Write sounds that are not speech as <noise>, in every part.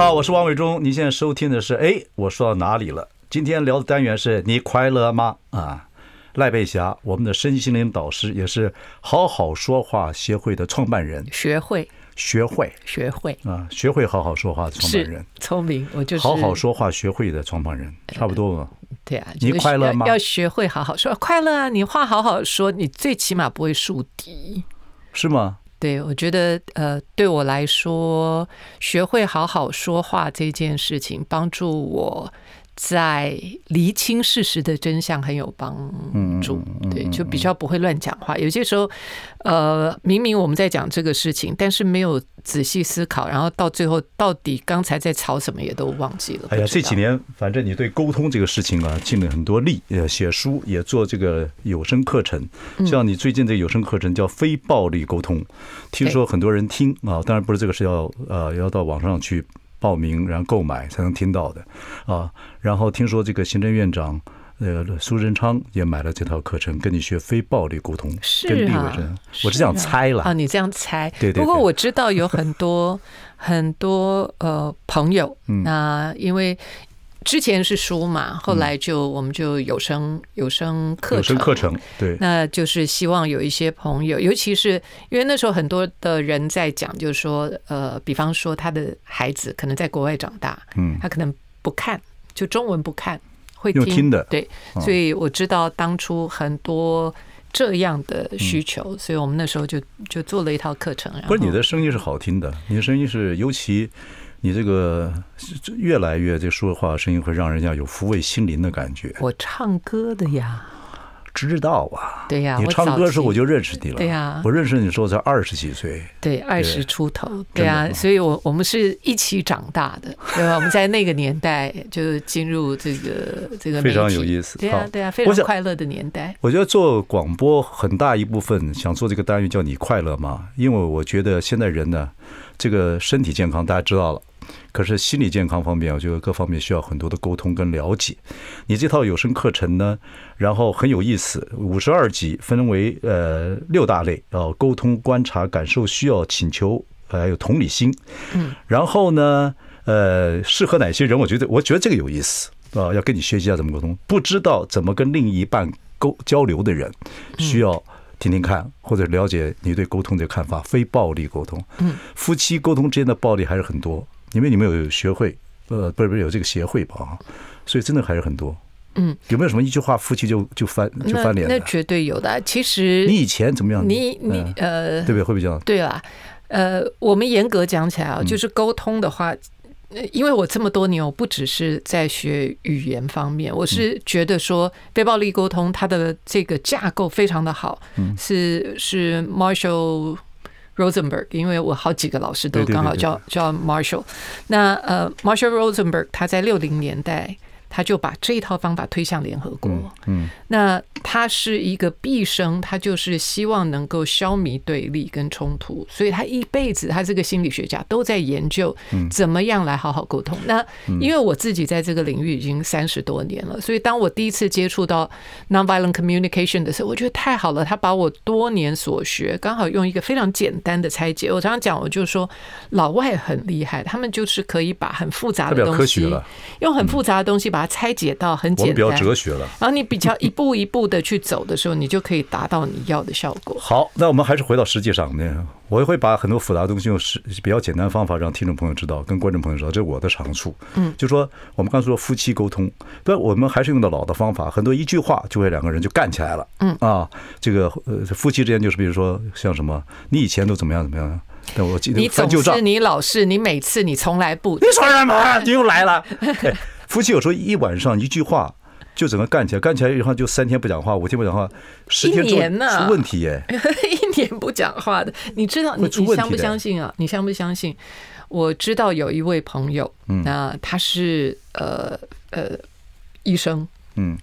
好，我是王伟忠。你现在收听的是哎，我说到哪里了？今天聊的单元是你快乐吗？啊，赖佩霞，我们的身心灵导师，也是好好说话协会的创办人。学会，学会，学会啊，学会好好说话的创办人。聪明，我就是好好说话学会的创办人，差不多嘛。对啊，你快乐吗？要学会好好说，快乐啊！你话好好说，你最起码不会树敌，是吗？对，我觉得呃，对我来说，学会好好说话这件事情，帮助我在厘清事实的真相很有帮助。对，就比较不会乱讲话。有些时候，呃，明明我们在讲这个事情，但是没有仔细思考，然后到最后到底刚才在吵什么也都忘记了。哎呀，这几年反正你对沟通这个事情啊，尽了很多力，呃，写书也做这个有声课程，像你最近这个有声课程叫非暴力沟通，听说很多人听啊，当然不是这个是要呃要到网上去。报名然后购买才能听到的啊，然后听说这个行政院长呃苏贞昌也买了这套课程，跟你学非暴力沟通。是跟立委真，我是这样猜了啊，你这样猜。对对。不过我知道有很多 <laughs> 很多呃朋友，那因为。之前是书嘛，后来就我们就有声有声课程，有声课程对，那就是希望有一些朋友，尤其是因为那时候很多的人在讲，就是说，呃，比方说他的孩子可能在国外长大，嗯，他可能不看，就中文不看，会听，听的，对，所以我知道当初很多这样的需求，所以我们那时候就就做了一套课程。不是你的声音是好听的，你的声音是尤其。你这个越来越这说话声音会让人家有抚慰心灵的感觉。我唱歌的呀，知道啊。对呀，你唱歌的时候我就认识你了。对呀，我认识你的时候才二十几岁。对，二十出头。对呀，所以我我们是一起长大的，对吧？我们在那个年代就进入这个这个非常有意思。对呀，对呀，非常快乐的年代。我觉得做广播很大一部分想做这个单元叫你快乐吗？因为我觉得现在人呢，这个身体健康大家知道了。可是心理健康方面，我觉得各方面需要很多的沟通跟了解。你这套有声课程呢，然后很有意思，五十二集分为呃六大类啊，沟通、观察、感受、需要、请求，还有同理心。嗯，然后呢，呃，适合哪些人？我觉得我觉得这个有意思啊，要跟你学习一下怎么沟通。不知道怎么跟另一半沟交流的人，需要听听看，或者了解你对沟通的看法。非暴力沟通，嗯，夫妻沟通之间的暴力还是很多。因为你们有学会，呃，不是不是有这个协会吧？所以真的还是很多。嗯，有没有什么一句话夫妻就就翻就翻脸？那绝对有的。其实你以前怎么样？你你呃，对不对？会比较对啦。呃，我们严格讲起来啊，就是沟通的话，因为我这么多年，我不只是在学语言方面，我是觉得说非暴力沟通它的这个架构非常的好，是是 Marshall。Rosenberg，因为我好几个老师都刚好叫叫 Marshall，那呃，Marshall Rosenberg 他在六零年代。他就把这一套方法推向联合国。嗯，那他是一个毕生，他就是希望能够消弭对立跟冲突，所以他一辈子，他这个心理学家都在研究怎么样来好好沟通。那因为我自己在这个领域已经三十多年了，所以当我第一次接触到 nonviolent communication 的时候，我觉得太好了。他把我多年所学，刚好用一个非常简单的拆解。我常常讲，我就说老外很厉害，他们就是可以把很复杂的东西，用很复杂的东西把。把它拆解到很简单，比较哲学了。然后你比较一步一步的去走的时候，你就可以达到你要的效果。好，那我们还是回到实际上呢。我也会把很多复杂的东西用是比较简单的方法让听众朋友知道，跟观众朋友知道，这是我的长处。嗯，就说我们刚才说夫妻沟通，对，我们还是用的老的方法，很多一句话就会两个人就干起来了。嗯啊，这个呃夫妻之间就是比如说像什么，你以前都怎么样怎么样。但我记得你总是你老是你每次你从来不，你说什么？你又来了。<laughs> 夫妻有时候一晚上一句话就整个干起来，干起来以后就三天不讲话，五天不讲话，十天出问题耶，<laughs> 一年不讲话的，你知道你你相不相信啊？你相不相信？我知道有一位朋友，那他是呃呃医生，嗯，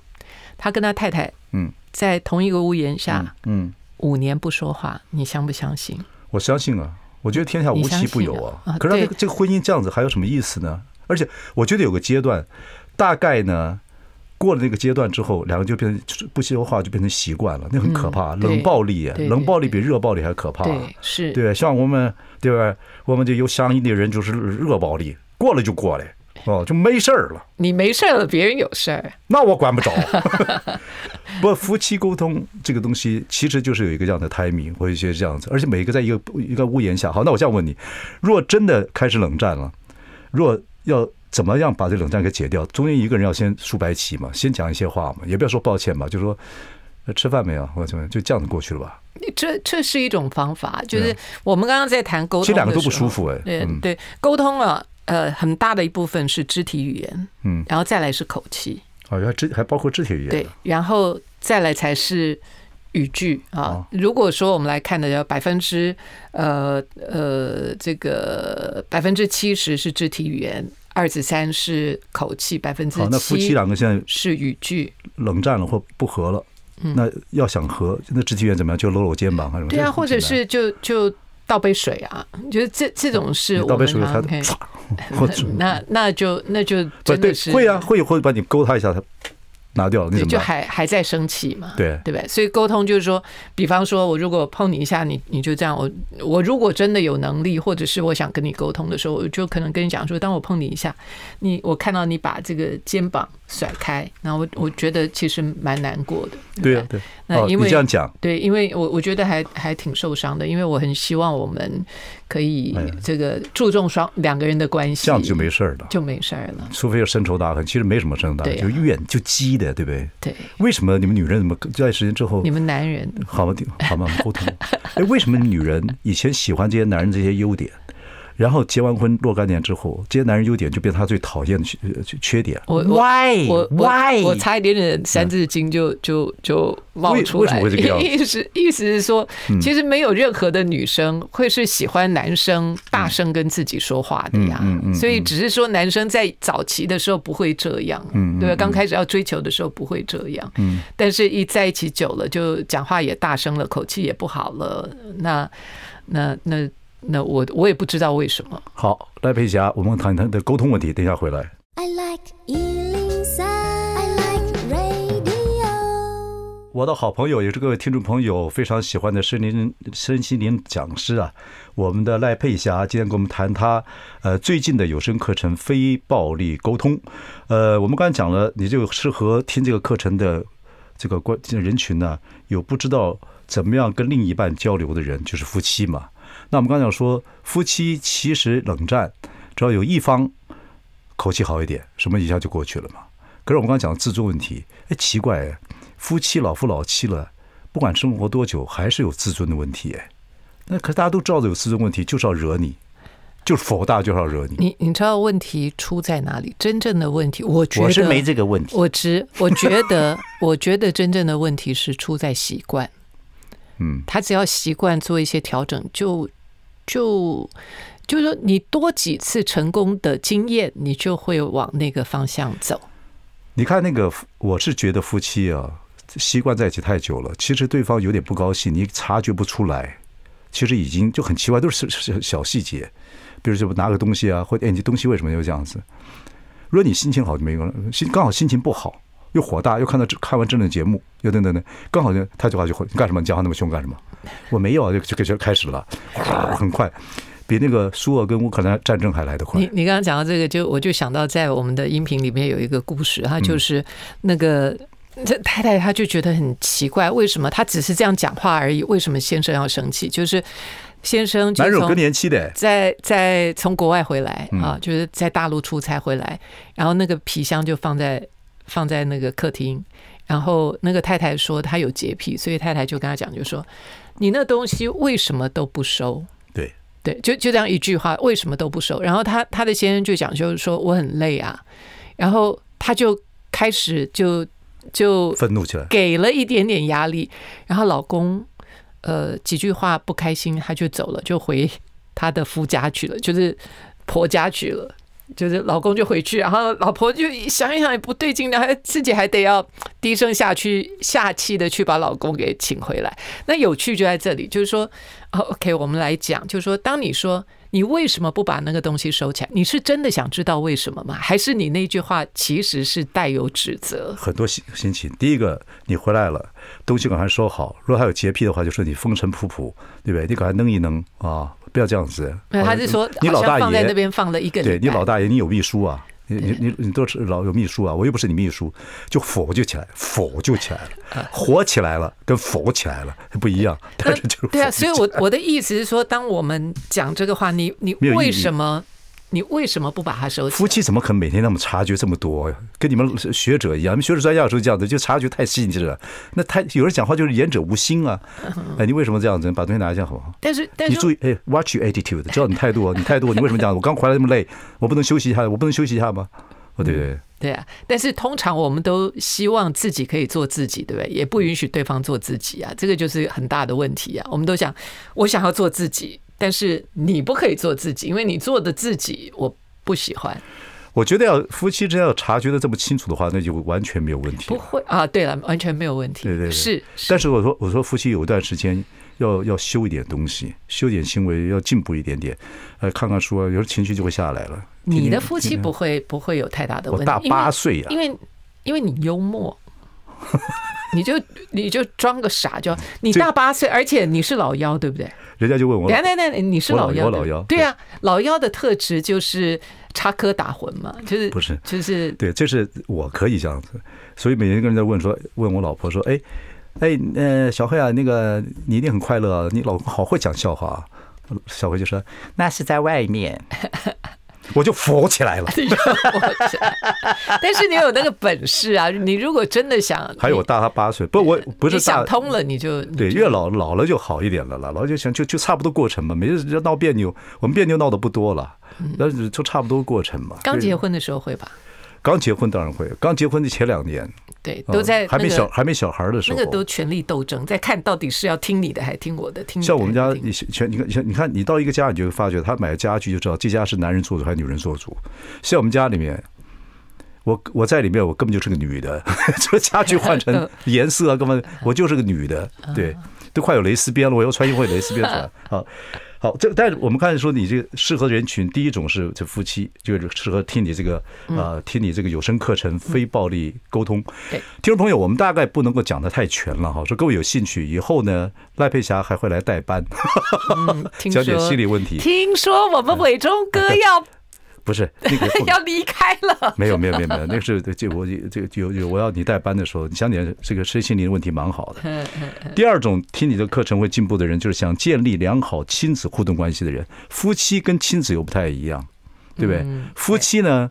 他跟他太太，嗯，在同一个屋檐下，嗯，五年不说话，你相不相信？我相信啊，我觉得天下无奇不有啊。可是这个这个婚姻这样子还有什么意思呢？而且我觉得有个阶段，大概呢。过了那个阶段之后，两个就变成不说话，就变成习惯了，那很可怕。冷暴力，冷暴力比热暴力还可怕。对，是，对，像我们，对吧？我们就有相应的人就是热暴力，过了就过了，哦，就没事儿了。你没事了，别人有事儿，那我管不着。<laughs> <laughs> 不，夫妻沟通这个东西，其实就是有一个这样的 timing，或者一些这样子，而且每一个在一个一个屋檐下。好，那我这样问你：若真的开始冷战了，若要。怎么样把这冷战给解掉？中间一个人要先竖白旗嘛，先讲一些话嘛，也不要说抱歉嘛，就说吃饭没有，或者怎么样，就这样子过去了吧。这这是一种方法，就是我们刚刚在谈沟通，其实两个都不舒服哎。对对，沟通啊，呃，很大的一部分是肢体语言，嗯，然后再来是口气，哦，还肢还包括肢体语言，对，然后再来才是语句啊。如果说我们来看的要百分之呃呃这个百分之七十是肢体语言。二至三是口气，百分之七。那夫妻两个现在是语句冷战了或不和了，那要想和，那肢体语言怎么样？就搂搂肩膀还是什么？对啊，或者是就就倒杯水啊？就是这这种事，倒杯水他 <laughs> 或者那那就那就真的是会啊，会会把你勾他一下他。拿掉了，那就还还在生气嘛？对对不对？所以沟通就是说，比方说我如果碰你一下，你你就这样。我我如果真的有能力，或者是我想跟你沟通的时候，我就可能跟你讲说，当我碰你一下，你我看到你把这个肩膀甩开，然后我我觉得其实蛮难过的。对啊，对。那因为这样讲，对，因为我我觉得还还挺受伤的，因为我很希望我们可以这个注重双两个人的关系，这样子就没事了，就没事了。除非是深仇大恨，其实没什么深仇大恨，就怨就积的。对不对？对，为什么你们女人怎么这段时间之后？你们男人好吗？好吗？沟通。<laughs> 哎，为什么女人以前喜欢这些男人这些优点？然后结完婚若干年之后，这些男人优点就变成他最讨厌的缺缺点。我 why 我 why 我差一点点三字经就就就冒出来。为什么会这个？<laughs> 意思意思是说，其实没有任何的女生会是喜欢男生大声跟自己说话的呀。所以只是说男生在早期的时候不会这样，对吧？刚开始要追求的时候不会这样。但是一在一起久了，就讲话也大声了，口气也不好了。那那那。那我我也不知道为什么。好，赖佩霞，我们谈谈的沟通问题。等一下回来。I like 103, I like radio。我的好朋友也是各位听众朋友非常喜欢的身心身心灵讲师啊，我们的赖佩霞今天跟我们谈他呃最近的有声课程《非暴力沟通》。呃，我们刚才讲了，你就适合听这个课程的这个关人群呢，有不知道怎么样跟另一半交流的人，就是夫妻嘛。那我们刚才讲说，夫妻其实冷战，只要有一方口气好一点，什么一下就过去了嘛。可是我们刚才讲的自尊问题，哎，奇怪，夫妻老夫老妻了，不管生活多久，还是有自尊的问题。哎，那可是大家都知道有自尊问题，就是要惹你，就是否大就是要惹你。你你知道问题出在哪里？真正的问题，我觉得我是没这个问题。我知，我觉得，<laughs> 我觉得真正的问题是出在习惯。嗯，他只要习惯做一些调整，就。就就是说，你多几次成功的经验，你就会往那个方向走。你看那个，我是觉得夫妻啊，习惯在一起太久了，其实对方有点不高兴，你察觉不出来。其实已经就很奇怪，都是小小细节，比如说拿个东西啊，或者哎，你东西为什么又这样子？如果你心情好就没用了，心刚好心情不好，又火大，又看到看完这类节目，又等等等，刚好就他就话就会你干什么？你讲话那么凶干什么？<laughs> 我没有啊，就就就开始了，<laughs> 很快，比那个苏俄跟乌克兰战争还来得快。你你刚刚讲到这个，就我就想到在我们的音频里面有一个故事，他就是那个这太太，她就觉得很奇怪，为什么她只是这样讲话而已，为什么先生要生气？就是先生就从更年期的，在在从国外回来啊，就是在大陆出差回来，然后那个皮箱就放在放在那个客厅，然后那个太太说她有洁癖，所以太太就跟他讲，就说。你那东西为什么都不收？对对，就就这样一句话，为什么都不收？然后他他的先生就讲，就是说我很累啊。然后他就开始就就愤怒起来，给了一点点压力，然后老公呃几句话不开心，他就走了，就回他的夫家去了，就是婆家去了。就是老公就回去，然后老婆就想一想也不对劲，然后自己还得要低声下去下气的去把老公给请回来。那有趣就在这里，就是说，OK，我们来讲，就是说，当你说你为什么不把那个东西收起来，你是真的想知道为什么吗？还是你那句话其实是带有指责？很多心心情。第一个，你回来了，东西赶快收好。如果还有洁癖的话，就说你风尘仆仆，对不对？你赶快弄一弄啊。不要这样子。没有，他是说你老大爷放在那边放了一个。对你老大爷，你有秘书啊？你你你你都是老有秘书啊？我又不是你秘书，就否就起来，否就起来了，火起来了，跟否起来了不一样。但是就是对啊，所以我我的意思是说，当我们讲这个话，你你为什么？你为什么不把它收起来？夫妻怎么可能每天那么察觉这么多？跟你们学者一样，你们学者专家有时候这样子，就察觉太细致了。那太有人讲话就是言者无心啊！<laughs> 哎，你为什么这样子？把东西拿一下好不好？但是，但是你注意，哎，watch your attitude，知道你态度，<laughs> 你态度，你为什么这样？我刚回来那么累，我不能休息一下？我不能休息一下吗？哦，对对对啊！但是通常我们都希望自己可以做自己，对不对？也不允许对方做自己啊，这个就是很大的问题啊！我们都想，我想要做自己，但是你不可以做自己，因为你做的自己，我。不喜欢，我觉得要夫妻真要察觉的这么清楚的话，那就完全没有问题。不会啊，对了，完全没有问题。对对对，是。但是我说，我说夫妻有一段时间要要修一点东西，修点行为，要进步一点点。呃，看看书啊，有时候情绪就会下来了。你的夫妻不会不会有太大的问题。我大八岁啊，因为因为你幽默，<laughs> 你就你就装个傻，就你大八岁，而且你是老幺，对不对？人家就问我，来来来，你是老幺，我老幺，对啊，老幺的特质就是插科打诨嘛，就是不是，就是对，这是我可以这样子，所以每天跟人在问说，问我老婆说，哎哎，呃，小黑啊，那个你一定很快乐，你老公好会讲笑话，啊小黑就说那是在外面。<laughs> 我就佛起来了，<laughs> 但是你有那个本事啊！<laughs> 你如果真的想，还有我大他八岁，不，我不是想通了，你就对，越老老了就好一点了，老了就想就就差不多过程嘛，没事就闹别扭，我们别扭闹的不多了，但是就差不多过程嘛。刚结婚的时候会吧？刚结婚当然会，刚结婚的前两年。对，都在、那个、还没小还没小孩的时候，那个都权力斗争，在看到底是要听你的还是听我的？听像我们家，你全你看，你看你到一个家，你就会发觉他买家具就知道这家是男人做主还是女人做主。像我们家里面，我我在里面，我根本就是个女的，<laughs> 这家具换成颜色啊，根本我就是个女的，对，都快有蕾丝边了，我要穿一回蕾丝边出来啊。<laughs> 好，这但是我们刚才说，你这个适合人群，第一种是这夫妻，就是适合听你这个啊、呃，听你这个有声课程，非暴力沟通。对，听众朋友，我们大概不能够讲的太全了哈。说各位有兴趣，以后呢，赖佩霞还会来代班，<laughs> 讲点心理问题。听说我们伟忠哥要。不是那个 <laughs> 要离开了，<laughs> 没有没有没有没有，那个是这我这个有有我要你带班的时候，你想点这个身心灵的问题蛮好的。<laughs> 第二种听你的课程会进步的人，就是想建立良好亲子互动关系的人。夫妻跟亲子又不太一样，对不对？夫妻呢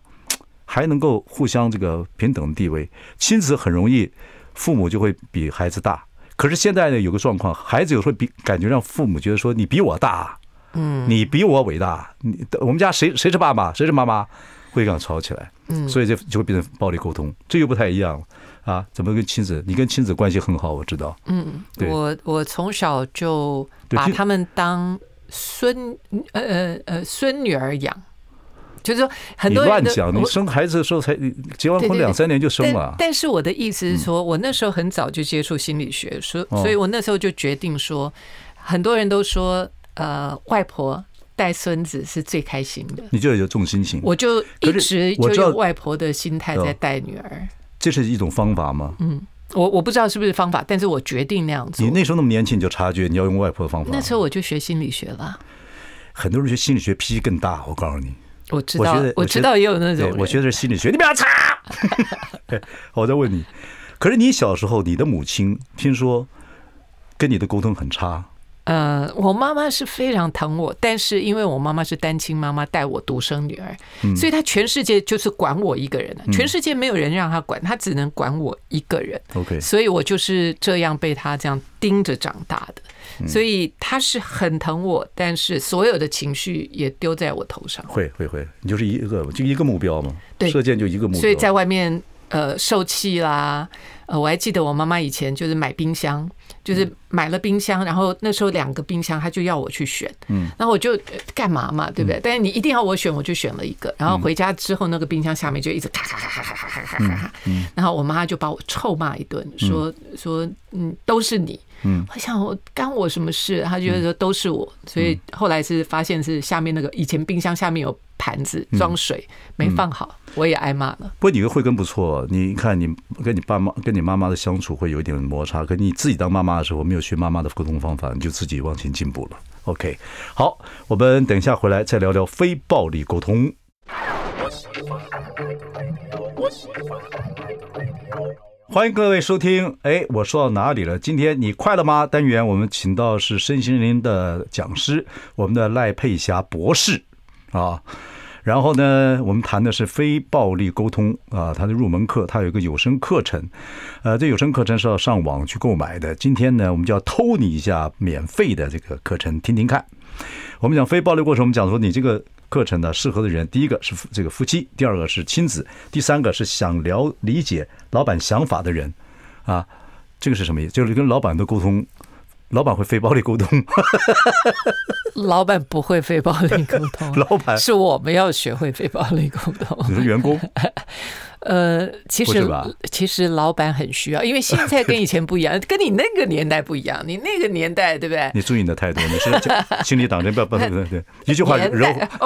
还能够互相这个平等的地位，亲子很容易父母就会比孩子大。可是现在呢有个状况，孩子有时候比感觉让父母觉得说你比我大。嗯，你比我伟大，你我们家谁谁是爸爸，谁是妈妈，会这样吵起来。嗯，所以就就会变成暴力沟通，这又不太一样了啊。怎么跟亲子？你跟亲子关系很好，我知道。嗯，对，我我从小就把他们当孙呃呃呃孙女儿养，就是说很多人乱讲，你生孩子的时候才结完婚两三年就生了。但是我的意思是说，我那时候很早就接触心理学，所所以我那时候就决定说，很多人都说。呃，外婆带孙子是最开心的。你就有这种心情，我就一直就用外婆的心态在带女儿。这是一种方法吗？嗯，我我不知道是不是方法，但是我决定那样做。你那时候那么年轻，你就察觉你要用外婆的方法。那时候我就学心理学了。很多人学心理学脾气更大，我告诉你。我知道，我知道也有那种。我学的是心理学，你不要插。<laughs> <laughs> 我再问你，可是你小时候，你的母亲听说跟你的沟通很差。呃，我妈妈是非常疼我，但是因为我妈妈是单亲妈妈，带我独生女儿，所以她全世界就是管我一个人，全世界没有人让她管，她只能管我一个人。OK，所以我就是这样被她这样盯着长大的，所以她是很疼我，但是所有的情绪也丢在我头上。会会会，你就是一个就一个目标嘛，对，射箭就一个目标，所以在外面呃受气啦。呃，我还记得我妈妈以前就是买冰箱，就是买了冰箱，然后那时候两个冰箱，他就要我去选，嗯，然后我就干嘛嘛，对不对？但是你一定要我选，我就选了一个，然后回家之后，那个冰箱下面就一直咔咔咔咔咔咔咔咔咔，然后我妈就把我臭骂一顿，说说嗯，都是你。嗯，我想我干我什么事？她觉得说都是我，所以后来是发现是下面那个以前冰箱下面有盘子装水没放好，我也挨骂了。不过你的慧根不错，你看你跟你爸妈跟你妈妈的相处会有一点摩擦，可你自己当妈妈的时候没有学妈妈的沟通方法，你就自己往前进步了。OK，好，我们等一下回来再聊聊非暴力沟通。欢迎各位收听。哎，我说到哪里了？今天你快乐吗？单元我们请到是身心灵的讲师，我们的赖佩霞博士啊。然后呢，我们谈的是非暴力沟通啊，他的入门课，他有一个有声课程。呃，这有声课程是要上网去购买的。今天呢，我们就要偷你一下免费的这个课程，听听看。我们讲非暴力过程，我们讲说你这个。课程呢，适合的人，第一个是这个夫妻，第二个是亲子，第三个是想了理解老板想法的人，啊，这个是什么意思？就是跟老板的沟通，老板会非暴力沟通，<laughs> 老板不会非暴力沟通，<laughs> 老板。是我们要学会非暴力沟通，你说员工。<laughs> 呃，其实其实老板很需要，因为现在跟以前不一样，<laughs> 跟你那个年代不一样。你那个年代，对不对？你注意你的态度，你是 <laughs> 心里挡着，不要不要不要，对，一句话 <laughs>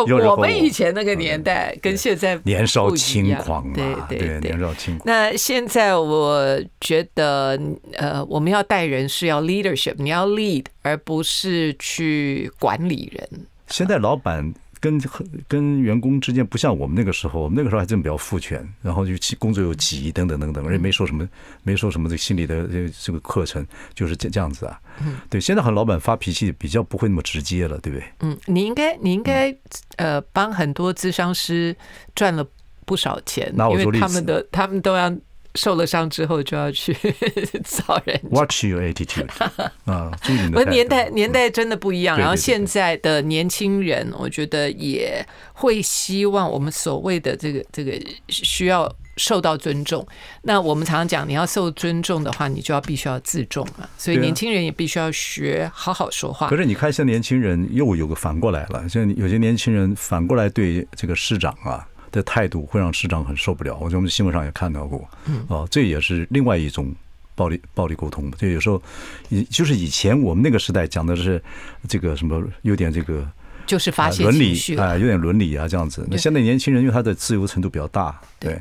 柔我们以前那个年代跟现在年少轻狂嘛，对对年少轻狂。那现在我觉得，呃，我们要带人是要 leadership，你要 lead，而不是去管理人。现在老板。跟跟员工之间不像我们那个时候，我们那个时候还真比较父权，然后就工作又急，等等等等，而且没说什么，没说什么这心理的这这个课程就是这这样子啊。嗯，对，现在很老板发脾气比较不会那么直接了，对不对？嗯，你应该你应该呃帮很多咨商师赚了不少钱，因为他们的他们都要。受了伤之后就要去 <laughs> 找人。Watch your attitude <laughs> 啊，注意你的。我年代年代真的不一样，然后现在的年轻人，我觉得也会希望我们所谓的这个这个需要受到尊重。那我们常常讲，你要受尊重的话，你就要必须要自重啊。所以年轻人也必须要学好好说话。可是你看，现在年轻人又有个反过来了，像有些年轻人反过来对这个市长啊。的态度会让市长很受不了，我觉得我们新闻上也看到过，哦，这也是另外一种暴力暴力沟通。就有时候，以就是以前我们那个时代讲的是这个什么有点这个就是发泄伦理啊，有点伦理啊这样子。那现在年轻人因为他的自由程度比较大，对，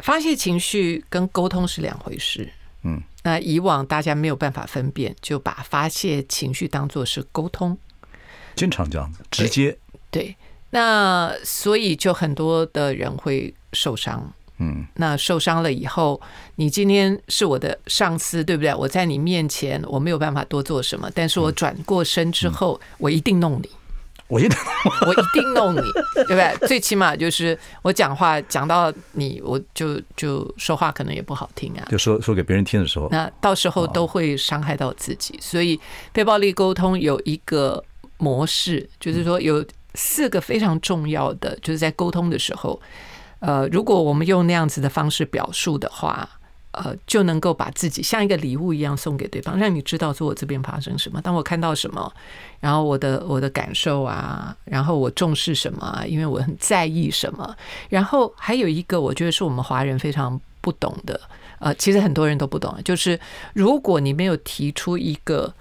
发泄情绪跟沟通是两回事。嗯，那以往大家没有办法分辨，就把发泄情绪当做是沟通，经常这样子直接对。那所以就很多的人会受伤，嗯，那受伤了以后，你今天是我的上司，对不对？我在你面前我没有办法多做什么，但是我转过身之后，我一定弄你，我一定，我一定弄你，对不对？最起码就是我讲话讲到你，我就就说话可能也不好听啊，就说说给别人听的时候，那到时候都会伤害到自己。所以非暴力沟通有一个模式，就是说有。四个非常重要的，就是在沟通的时候，呃，如果我们用那样子的方式表述的话，呃，就能够把自己像一个礼物一样送给对方，让你知道说我这边发生什么，当我看到什么，然后我的我的感受啊，然后我重视什么，因为我很在意什么，然后还有一个，我觉得是我们华人非常不懂的，呃，其实很多人都不懂，就是如果你没有提出一个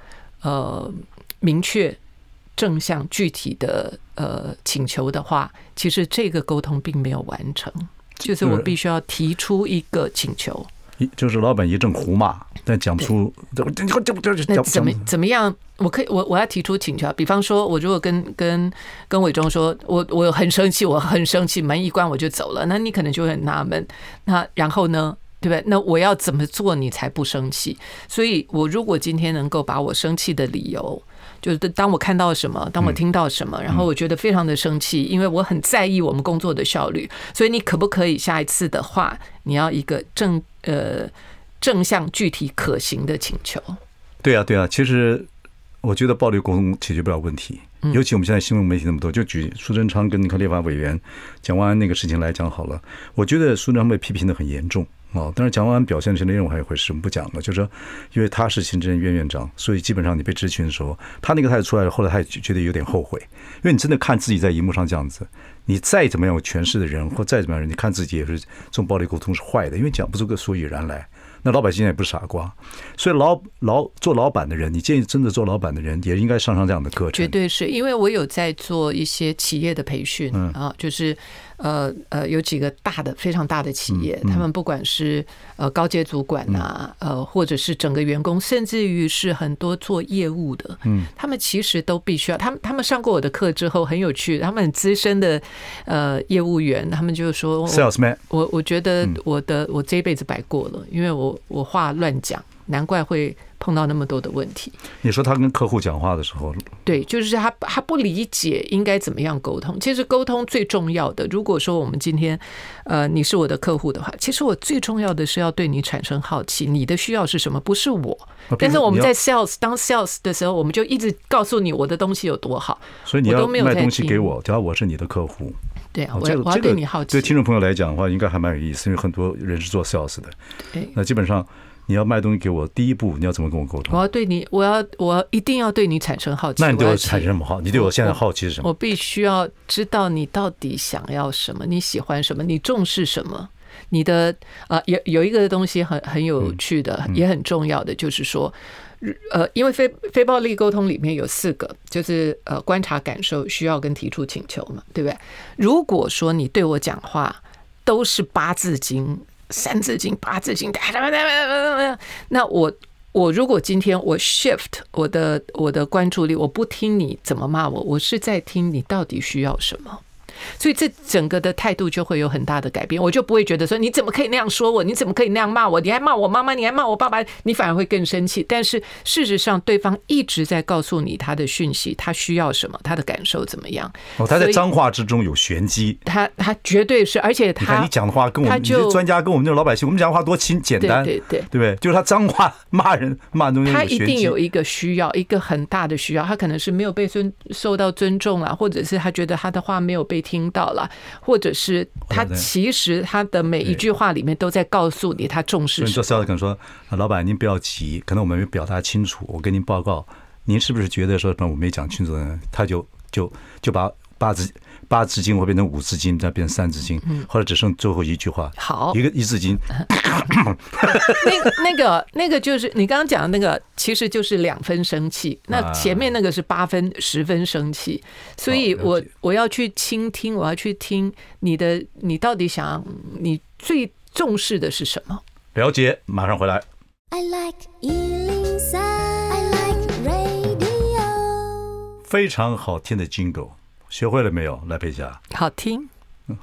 呃明确。正向具体的呃请求的话，其实这个沟通并没有完成。就是我必须要提出一个请求，一就是老板一阵胡骂，但讲不出怎么怎么样？我可以我我要提出请求，比方说，我如果跟跟跟伟忠说，我我很生气，我很生气，门一关我就走了，那你可能就会很纳闷。那然后呢，对不对？那我要怎么做你才不生气？所以我如果今天能够把我生气的理由。就是当我看到什么，当我听到什么，然后我觉得非常的生气，因为我很在意我们工作的效率，所以你可不可以下一次的话，你要一个正呃正向、具体、可行的请求？对啊，对啊，其实我觉得暴力沟通解决不了问题，尤其我们现在新闻媒体那么多，就举苏贞昌跟你看立法委员讲完那个事情来讲好了，我觉得苏贞昌被批评的很严重哦，但是蒋万安表现的内容还有一回事，我们不讲了。就是说，因为他是行政院院长，所以基本上你被质询的时候，他那个态度出来了，后来他也觉得有点后悔，因为你真的看自己在荧幕上这样子，你再怎么样有权势的人，或再怎么样人，你看自己也是这种暴力沟通是坏的，因为讲不出个所以然来。那老百姓也不是傻瓜，所以老老做老板的人，你建议真的做老板的人也应该上上这样的课程。绝对是因为我有在做一些企业的培训啊，就是。呃呃，有几个大的、非常大的企业，他们不管是呃高阶主管呐，呃，或者是整个员工，甚至于是很多做业务的，嗯，他们其实都必须要，他们他们上过我的课之后很有趣，他们很资深的呃业务员，他们就说，salesman，我我觉得我的我这一辈子白过了，因为我我话乱讲，难怪会。碰到那么多的问题，你说他跟客户讲话的时候，对，就是他他不理解应该怎么样沟通。其实沟通最重要的，如果说我们今天，呃，你是我的客户的话，其实我最重要的是要对你产生好奇，你的需要是什么？不是我。但是我们在 sales 当 sales 的时候，我们就一直告诉你我的东西有多好，所以你要卖东西给我，只要我是你的客户。对啊，我要我要对你好奇。对听众朋友来讲的话，应该还蛮有意思，因为很多人是做 sales 的。对，那基本上。你要卖东西给我，第一步你要怎么跟我沟通？我要对你，我要我一定要对你产生好奇。那你对我产生什么好？你对我现在好奇是什么？我，我必须要知道你到底想要什么，你喜欢什么，你重视什么？你的啊，有有一个东西很很有趣的，也很重要的，就是说，呃，因为非非暴力沟通里面有四个，就是呃，观察、感受、需要跟提出请求嘛，对不对？如果说你对我讲话都是八字经。三字经、八字经，那我我如果今天我 shift 我的我的关注力，我不听你怎么骂我，我是在听你到底需要什么。所以这整个的态度就会有很大的改变，我就不会觉得说，你怎么可以那样说我，你怎么可以那样骂我，你还骂我妈妈，你还骂我爸爸，你反而会更生气。但是事实上，对方一直在告诉你他的讯息，他需要什么，他的感受怎么样。哦，他在脏话之中有玄机，他他绝对是，而且他你讲的话跟我们这些专家跟我们这种老百姓，我们讲的话多轻简单，对对对，对不对？就是他脏话骂人骂东西，他一定有一个需要，一个很大的需要，他可能是没有被尊受到尊重啊，或者是他觉得他的话没有被听到了。或者是他其实他的每一句话里面都在告诉你他重视什么。做 sales 可能说：“老板您不要急，可能我们没表达清楚，我跟您报告，您是不是觉得说我没讲清楚呢？”他就就就把八字八字经会变成五字经，再变成三字经，后来只剩最后一句话。好，一个一字经。<laughs> 那个那个那个就是你刚刚讲的那个，其实就是两分生气。那前面那个是八分十分生气，所以我我要去倾听，我要去听你的，你到底想，你最重视的是什么？了解，马上回来。I like 103, I like radio。非常好听的 Jingle。学会了没有，赖佩霞？好听，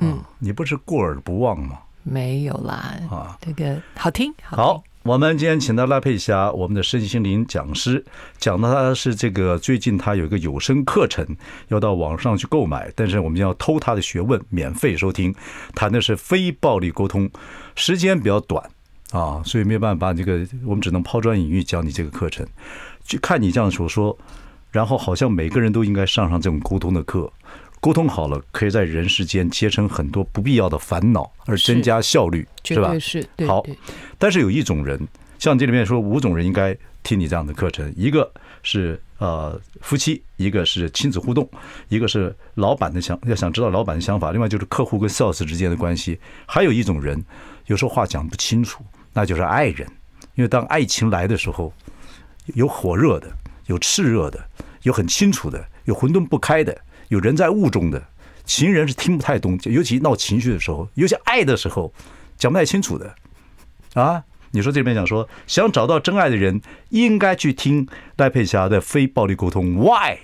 嗯，你不是过耳不忘吗？没有啦，啊，这个好听。好，好，我们今天请到赖佩霞，我们的身心灵讲师，讲的他是这个最近他有一个有声课程要到网上去购买，但是我们要偷他的学问，免费收听，谈的是非暴力沟通，时间比较短啊，所以没有办法，这个我们只能抛砖引玉讲你这个课程，就看你这样所说。然后好像每个人都应该上上这种沟通的课，沟通好了，可以在人世间节省很多不必要的烦恼，而增加效率，是吧？是，好。但是有一种人，像这里面说五种人应该听你这样的课程，一个是呃夫妻，一个是亲子互动，一个是老板的想要想知道老板的想法，另外就是客户跟 sales 之间的关系，还有一种人有时候话讲不清楚，那就是爱人，因为当爱情来的时候，有火热的。有炽热的，有很清楚的，有混沌不开的，有人在雾中的。情人是听不太懂，尤其闹情绪的时候，尤其爱的时候，讲不太清楚的。啊，你说这边讲说，想找到真爱的人，应该去听赖佩霞的非暴力沟通。Why？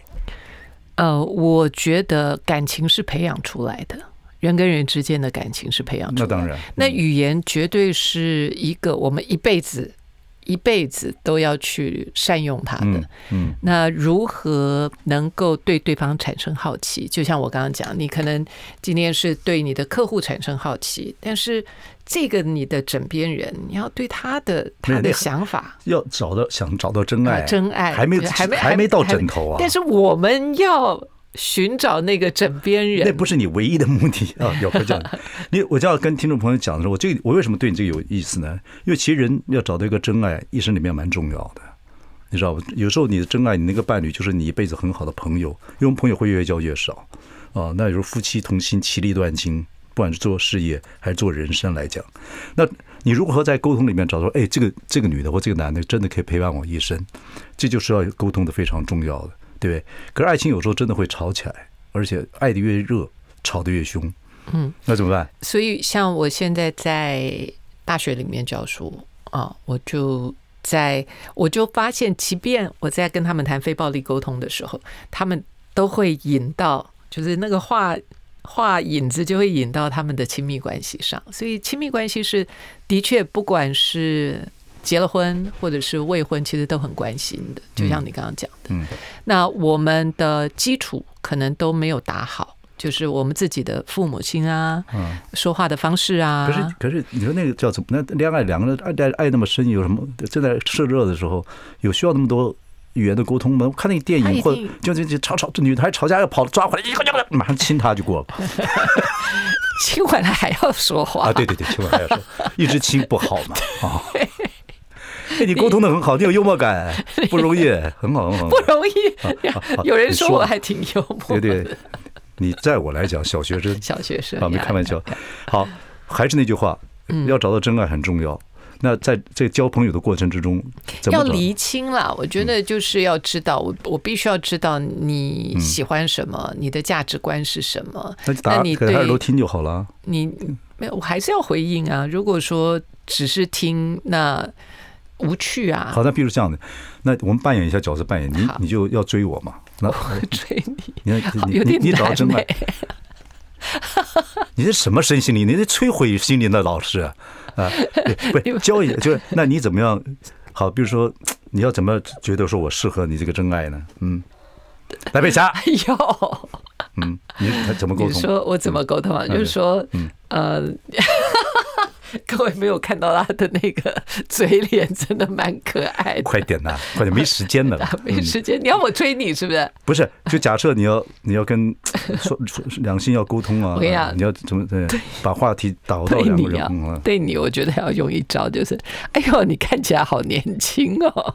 呃，我觉得感情是培养出来的，人跟人之间的感情是培养出来的。那当然，那语言绝对是一个我们一辈子。一辈子都要去善用它的，嗯，那如何能够对对方产生好奇？就像我刚刚讲，你可能今天是对你的客户产生好奇，但是这个你的枕边人，你要对他的他的想法，要找到想找到真爱，真爱还没还没还没到枕头啊！但是我们要寻找那个枕边人，那不是你唯一的目的啊！有这样，<laughs> 你我就要跟听众朋友讲的时候，我这个我为什么对你这个有意思呢？因为其实人要找到一个真爱，一生里面蛮重要的，你知道吧？有时候你的真爱，你那个伴侣就是你一辈子很好的朋友，因为朋友会越交越少啊。那有时候夫妻同心，其利断金，不管是做事业还是做人生来讲，那你如何在沟通里面找到？哎，这个这个女的或这个男的真的可以陪伴我一生，这就是要沟通的非常重要的。对？可是爱情有时候真的会吵起来，而且爱的越热，吵得越凶。嗯，那怎么办？所以，像我现在在大学里面教书啊，我就在我就发现，即便我在跟他们谈非暴力沟通的时候，他们都会引到，就是那个话话引子就会引到他们的亲密关系上。所以，亲密关系是的确，不管是。结了婚或者是未婚，其实都很关心的，就像你刚刚讲的。嗯，那我们的基础可能都没有打好，就是我们自己的父母亲啊，嗯，说话的方式啊。可是，可是你说那个叫怎么？那恋爱两个人爱爱爱那么深，有什么？正在炽热的时候，有需要那么多语言的沟通吗？我看那个电影，或者就就就吵吵，这女孩吵架要跑抓回来，一个就马上亲他就过了。<laughs> 亲回来还要说话啊？对对对，亲回来还要说，一直亲不好嘛 <laughs> 啊。哎，<laughs> 你沟通的很好，你有幽默感，不容易，很好很好。不容易，有人说我还挺幽默。对对，你在我来讲，小学生，小学生啊，没开玩笑。好，还是那句话，要找到真爱很重要。那在这交朋友的过程之中，要厘清了。我觉得就是要知道，我我必须要知道你喜欢什么，你的价值观是什么。那你对耳朵听就好了。你没有，我还是要回应啊。如果说只是听，那。无趣啊！好，那比如这样的，那我们扮演一下角色扮演，你你就要追我嘛？那我追你，你你你 <laughs> 你找到真爱？<laughs> 你是什么身心灵？你这摧毁心灵的老师啊！啊，<laughs> 不是教一就是那你怎么样？好，比如说你要怎么觉得说我适合你这个真爱呢？嗯，来佩霞，哎呦，嗯，你怎么沟通？你说我怎么沟通啊？就是说，嗯呃。<laughs> 各位没有看到他的那个嘴脸，真的蛮可爱的。快点呐，快点，没时间了。<laughs> 没时间，你要我追你是不是？不是，就假设你要你要跟 <laughs> 说两性要沟通啊，我跟你讲，你要怎么对？把话题导到两个人啊。对你，我觉得要用一招，就是哎呦，你看起来好年轻哦。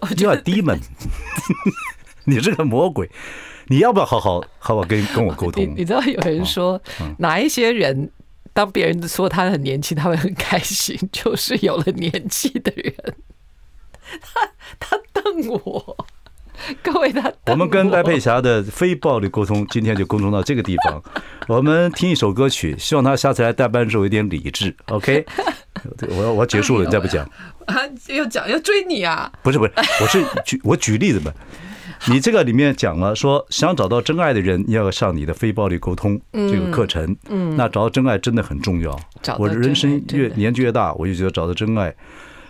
我觉得 demon，你是个魔鬼。你要不要好好好好跟跟我沟通？你知道有人说，哪一些人当别人说他很年轻，他会很开心，就是有了年纪的人。他他瞪我，各位他。我们跟赖佩霞的非暴力沟通，今天就沟通到这个地方。<laughs> 我们听一首歌曲，希望他下次来代班的时候有点理智。OK，<laughs> 我要我要结束了，你再不讲 <laughs> 啊？要讲要追你啊？不是不是，我是举我举例子嘛。你这个里面讲了说，想找到真爱的人，要上你的非暴力沟通这个课程。嗯，那找到真爱真的很重要。我人生越年纪越大，我就觉得找到真爱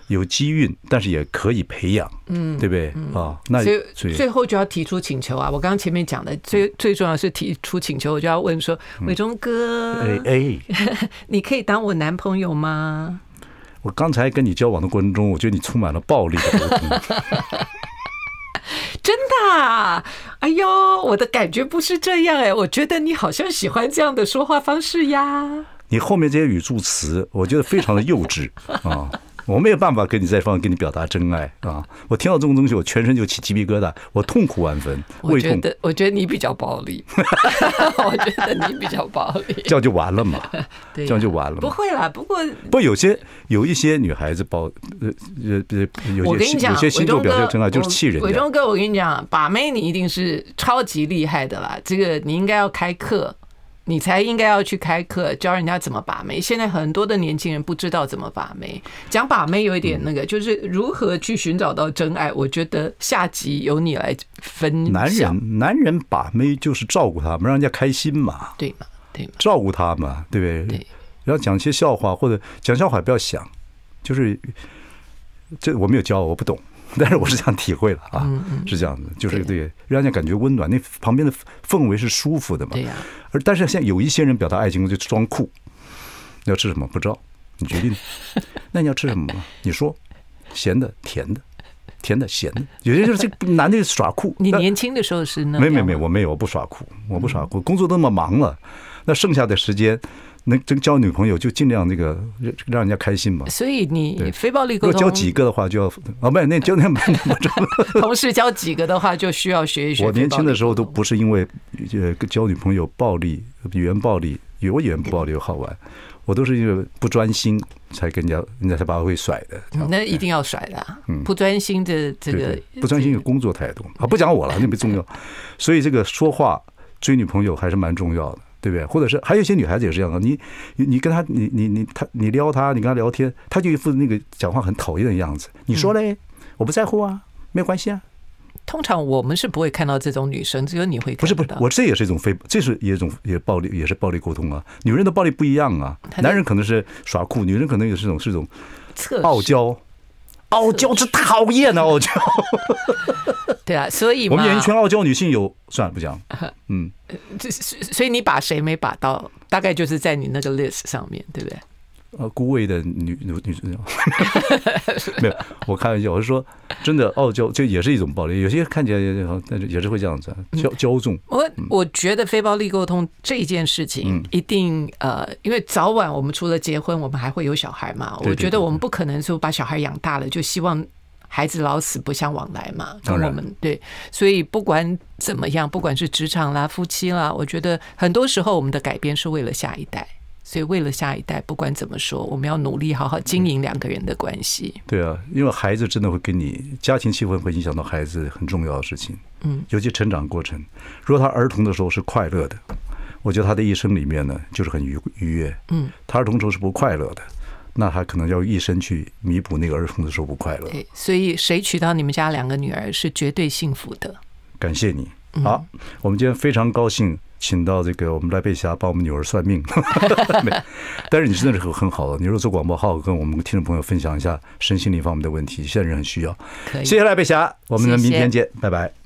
有机运，但是也可以培养。嗯，对不对？啊，那所以最后就要提出请求啊！我刚刚前面讲的最最重要是提出请求，我就要问说，伟忠哥，哎哎，<laughs> 你可以当我男朋友吗？我刚才跟你交往的过程中，我觉得你充满了暴力的沟通。<laughs> 真的？哎呦，我的感觉不是这样哎，我觉得你好像喜欢这样的说话方式呀。你后面这些语助词，我觉得非常的幼稚啊。我没有办法跟你在方跟你表达真爱啊！我听到这种东西，我全身就起鸡皮疙瘩，我痛苦万分。我觉得，我觉得你比较暴力。<laughs> 我觉得你比较暴力，这样就完了嘛？这样就完了。不会啦，不过不有些有一些女孩子暴呃呃呃，有些有些星座表现真爱就是气人。伟忠哥，我跟你讲，把妹你一定是超级厉害的啦，这个你应该要开课。你才应该要去开课教人家怎么把妹。现在很多的年轻人不知道怎么把妹，讲把妹有一点那个，就是如何去寻找到真爱。我觉得下集由你来分享。男人，男人把妹就是照顾他们，让人家开心嘛，对嘛，对嘛，照顾他嘛，对不对？对。然后讲些笑话，或者讲笑话不要想，就是这我没有教，我不懂。但是我是这样体会了啊，是这样的，就是对，让人家感觉温暖，那旁边的氛围是舒服的嘛。对呀。而但是现在有一些人表达爱情就装酷，要吃什么不知道，你决定。<laughs> 那你要吃什么吗？你说，咸的、甜的，甜的、咸的。有些就是这男的耍酷。你年轻的时候是那？没没没，我没有，我不耍酷，我不耍酷。工作那么忙了，那剩下的时间。能真交女朋友就尽量那个让人家开心嘛。所以你非暴力沟通，如果交几个的话就要啊，没那交那么同时交几个的话就需要学一学。我年轻的时候都不是因为呃交女朋友暴力语言暴力，我语言不暴力又好玩，我都是因为不专心才跟人家人家才把我会甩的。那一定要甩的，嗯，不专心的这个不专心的工作态度啊，不讲我了，那不重要。所以这个说话追女朋友还是蛮重要的。<laughs> 对不对？或者是还有一些女孩子也是这样的，你你跟她你你你她你撩她，你跟她聊天，她就一副那个讲话很讨厌的样子。你说嘞，我不在乎啊，没有关系啊。通常我们是不会看到这种女生，只有你会看到。不是不是，我这也是一种非，这是一种也暴力，也是暴力沟通啊。女人的暴力不一样啊，男人可能是耍酷，女人可能也是种是种傲娇。傲娇是讨厌的傲娇。<laughs> <laughs> 对啊，所以我们演艺圈傲娇女性有，算了不讲。<laughs> 嗯，这所以你把谁没把到，大概就是在你那个 list 上面，对不对？呃，孤味的女女女主角，<laughs> 没有，我开玩笑，我是说，真的傲娇就也是一种暴力，有些看起来也但是也是会这样子骄骄纵。我我觉得非暴力沟通这件事情一定呃，因为早晚我们除了结婚，我们还会有小孩嘛。我觉得我们不可能说把小孩养大了就希望孩子老死不相往来嘛。跟我们对，所以不管怎么样，不管是职场啦、夫妻啦，我觉得很多时候我们的改变是为了下一代。所以，为了下一代，不管怎么说，我们要努力好好经营两个人的关系。对啊，因为孩子真的会跟你家庭气氛会影响到孩子很重要的事情。嗯，尤其成长过程，如果他儿童的时候是快乐的，我觉得他的一生里面呢就是很愉愉悦。嗯，他儿童时候是不快乐的，那他可能要一生去弥补那个儿童的时候不快乐。对，所以谁娶到你们家两个女儿是绝对幸福的。感谢你。好，我们今天非常高兴。请到这个我们赖佩霞帮我们女儿算命，<laughs> 但是你真的是很好的。你如果做广播，好好跟我们听众朋友分享一下身心灵方面的问题，现在人很需要。谢谢赖佩霞，我们明天见，拜拜。